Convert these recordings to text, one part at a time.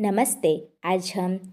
नमस्ते। आज हम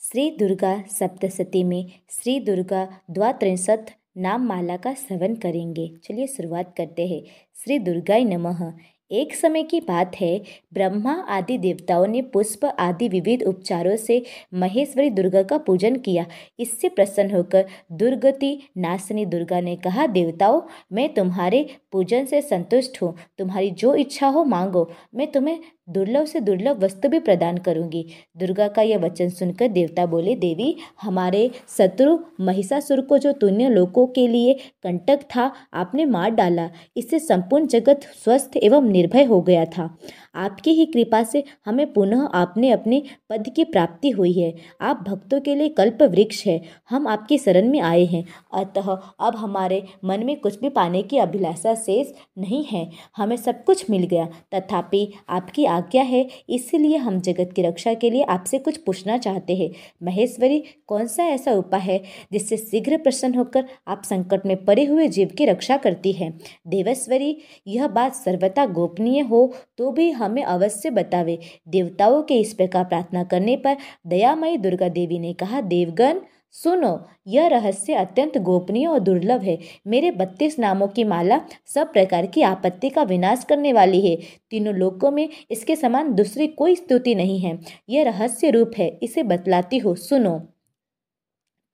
श्री दुर्गा सप्तशती में श्री दुर्गा द्वात्रिंशत नाम माला का श्रवण करेंगे। चलिए शुरुआत करते हैं। श्री दुर्गाय नमः। एक समय की बात है, ब्रह्मा आदि देवताओं ने पुष्प आदि विविध उपचारों से महेश्वरी दुर्गा का पूजन किया। इससे प्रसन्न होकर दुर्गति नासनी दुर्गा ने कहा, देवताओं, मैं तुम्हारे पूजन से संतुष्ट हूँ। तुम्हारी जो इच्छा हो, मांगो। मैं तुम्हें दुर्लभ से दुर्लभ वस्तु भी प्रदान करूँगी। दुर्गा का यह वचन सुनकर देवता बोले, देवी, हमारे शत्रु महिषासुर को जो तुन्य लोकों के लिए कंटक था, आपने मार डाला। इससे संपूर्ण जगत स्वस्थ एवं निर्भय हो गया था। आपकी ही कृपा से हमें पुनः आपने अपने पद की प्राप्ति हुई है। आप भक्तों के लिए कल्प वृक्ष है। हम आपकी शरण में आए हैं। अतः अब हमारे मन में कुछ भी पाने की अभिलाषा शेष नहीं है। हमें सब कुछ मिल गया। तथापि आपकी आज्ञा है? इसलिए हम जगत की रक्षा के लिए आपसे कुछ पूछना चाहते हैं। महेश्वरी, कौन सा ऐसा उपाय है जिससे शीघ्र प्रसन्न होकर आप संकट में पड़े हुए जीव की रक्षा करती है? देवेश्वरी, यह बात सर्वथा गोपनीय हो तो भी हमें अवश्य बतावे। देवताओं के इस प्रकार प्रार्थना करने पर दयामयी दुर्गा देवी ने कहा, देवगण सुनो, यह रहस्य अत्यंत गोपनीय और दुर्लभ है। मेरे बत्तीस नामों की माला सब प्रकार की आपत्ति का विनाश करने वाली है। तीनों लोकों में इसके समान दूसरी कोई स्तुति नहीं है। यह रहस्य रूप है, इसे बतलाती हो। सुनो।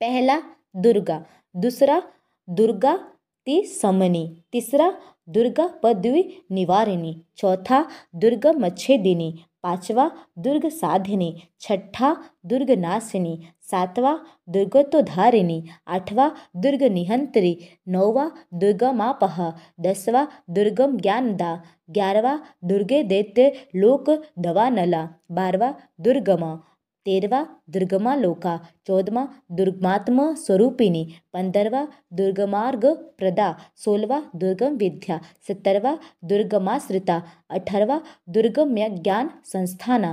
पहला, दुर्गा। दूसरा, दुर्गा ती समनी। तीसरा, दुर्गा पदवी निवारिणी। चौथा, दुर्गा मच्छेदिनी। पांचवा दुर्ग साधिनी छठा दुर्ग नाशिनी सातवा, दुर्गतोधारिणी। आठवा दुर्ग निहंत्री नौवा, दुर्गमापह। दसवा दुर्गम ज्ञानदा ग्यारहवा दुर्गे दैत्य लोक दवानला बारवा, दुर्गमा। तेरवा दुर्गमा लोका चौदवा दुर्गमात्म स्वरूपिणी पंद्रवा दुर्गमार्ग प्रदा, सोलवा दुर्गम विद्या, सत्तरवा दुर्गमाश्रिता, अठारवा दुर्गम्य ज्ञान संस्थाना।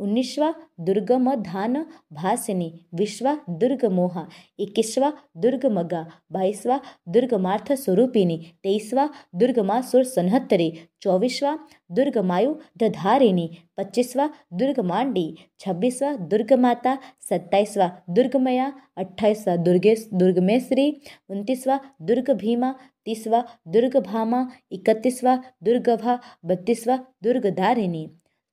उन्नीसवा दुर्गमधान भासिनी बीसवा दुर्गमोहा, इक्कीसवा दुर्गमगा, बाईसवा दुर्गमार्थ स्वरूपिणी तेईसवा दुर्गमासुर सनहत्तरी चौबीसवा दुर्गमायु धारिणी पच्चीसवा दुर्गमांडी, छब्बीसवा दुर्गमाता, सत्ताईसवा दुर्गमया अट्ठाईसवा दुर्गेश दुर्गमेश्वरी उनतीसवा दुर्ग भीमा तीसवा दुर्गभामा, इकतीसवा दुर्गभा, बत्तीसवा दुर्गदारिणी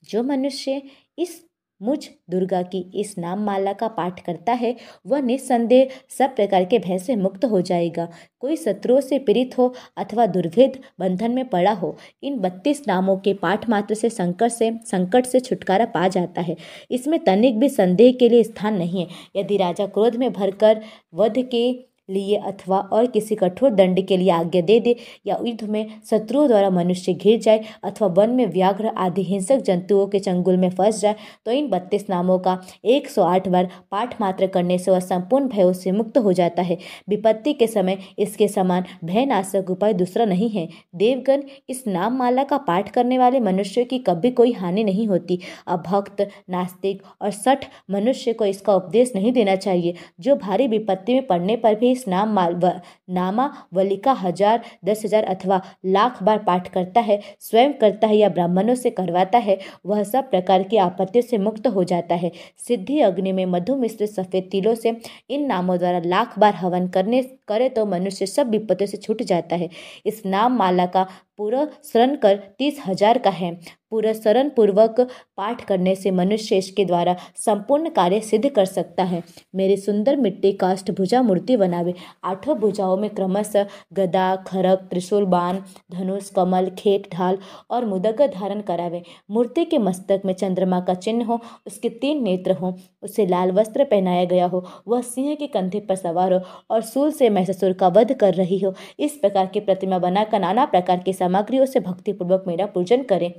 जो मनुष्य इस मुझ दुर्गा की इस नाम माला का पाठ करता है, वह निस्संदेह सब प्रकार के भय से मुक्त हो जाएगा। कोई शत्रुओं से पीड़ित हो अथवा दुर्भेद बंधन में पड़ा हो, इन बत्तीस नामों के पाठ मात्र से संकट से संकट से छुटकारा पा जाता है। इसमें तनिक भी संदेह के लिए स्थान नहीं है। यदि राजा क्रोध में भरकर वध के लिए अथवा और किसी कठोर दंड के लिए आज्ञा दे दे या युद्ध में शत्रुओं द्वारा मनुष्य घिर जाए अथवा वन में व्याघ्र आदि हिंसक जंतुओं के चंगुल में फंस जाए तो इन बत्तीस नामों का 108 बार पाठ मात्र करने से वह संपूर्ण भयों से मुक्त हो जाता है। विपत्ति के समय इसके समान भयनाशक उपाय दूसरा नहीं है। देवगण इस नाम माला का पाठ करने वाले मनुष्य की कभी कोई हानि नहीं होती। अभक्त, नास्तिक और सठ मनुष्य को इसका उपदेश नहीं देना चाहिए। जो भारी विपत्ति में पड़ने पर भी इस नाम माल व, नामावली का हज़ार दस हज़ार अथवा लाख बार पाठ करता है स्वयं करता है या ब्राह्मणों से करवाता है वह सब प्रकार की आपत्तियों से मुक्त हो जाता है। सिद्धि अग्नि में मधु मिश्र सफ़ेद तिलों से इन नामों द्वारा लाख बार हवन करने करे तो मनुष्य सब विपत्तियों से छूट जाता है। इस नाम माला का पूरा शरण कर तीस हज़ार का है। पूरा शरण पूर्वक पाठ करने से मनुष्य इसके द्वारा संपूर्ण कार्य सिद्ध कर सकता है। मेरी सुंदर मिट्टी काष्ठ भुजा मूर्ति बनावे। आठों भुजाओं में क्रमशः गदा खरक त्रिशूल, बाण, धनुष, कमल, खेत, ढाल और मुदक धारण करावे। मूर्ति के मस्तक में चंद्रमा का चिन्ह हो, उसके तीन नेत्र हो, उसे लाल वस्त्र पहनाया गया हो, वह सिंह के कंधे पर सवार हो और सूल से महिषासुर का वध कर रही हो। इस प्रकार की प्रतिमा बनाकर नाना प्रकार की सामग्रियों से भक्तिपूर्वक मेरा पूजन करें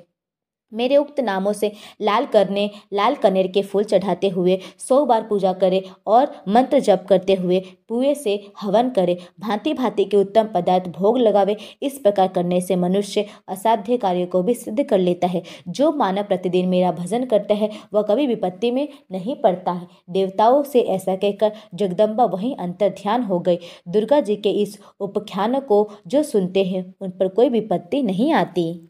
मेरे उक्त नामों से लाल करने, लाल कनेर के फूल चढ़ाते हुए सौ बार पूजा करें और मंत्र जप करते हुए पुए से हवन करे। भांति भांति के उत्तम पदार्थ भोग लगावे, इस प्रकार करने से मनुष्य असाध्य कार्य को भी सिद्ध कर लेता है। जो मानव प्रतिदिन मेरा भजन करता है, वह कभी विपत्ति में नहीं पड़ता है। देवताओं से ऐसा कहकर जगदम्बा वहीं अंतर ध्यान हो गई। दुर्गा जी के इस उपख्यान को जो सुनते हैं, उन पर कोई विपत्ति नहीं आती।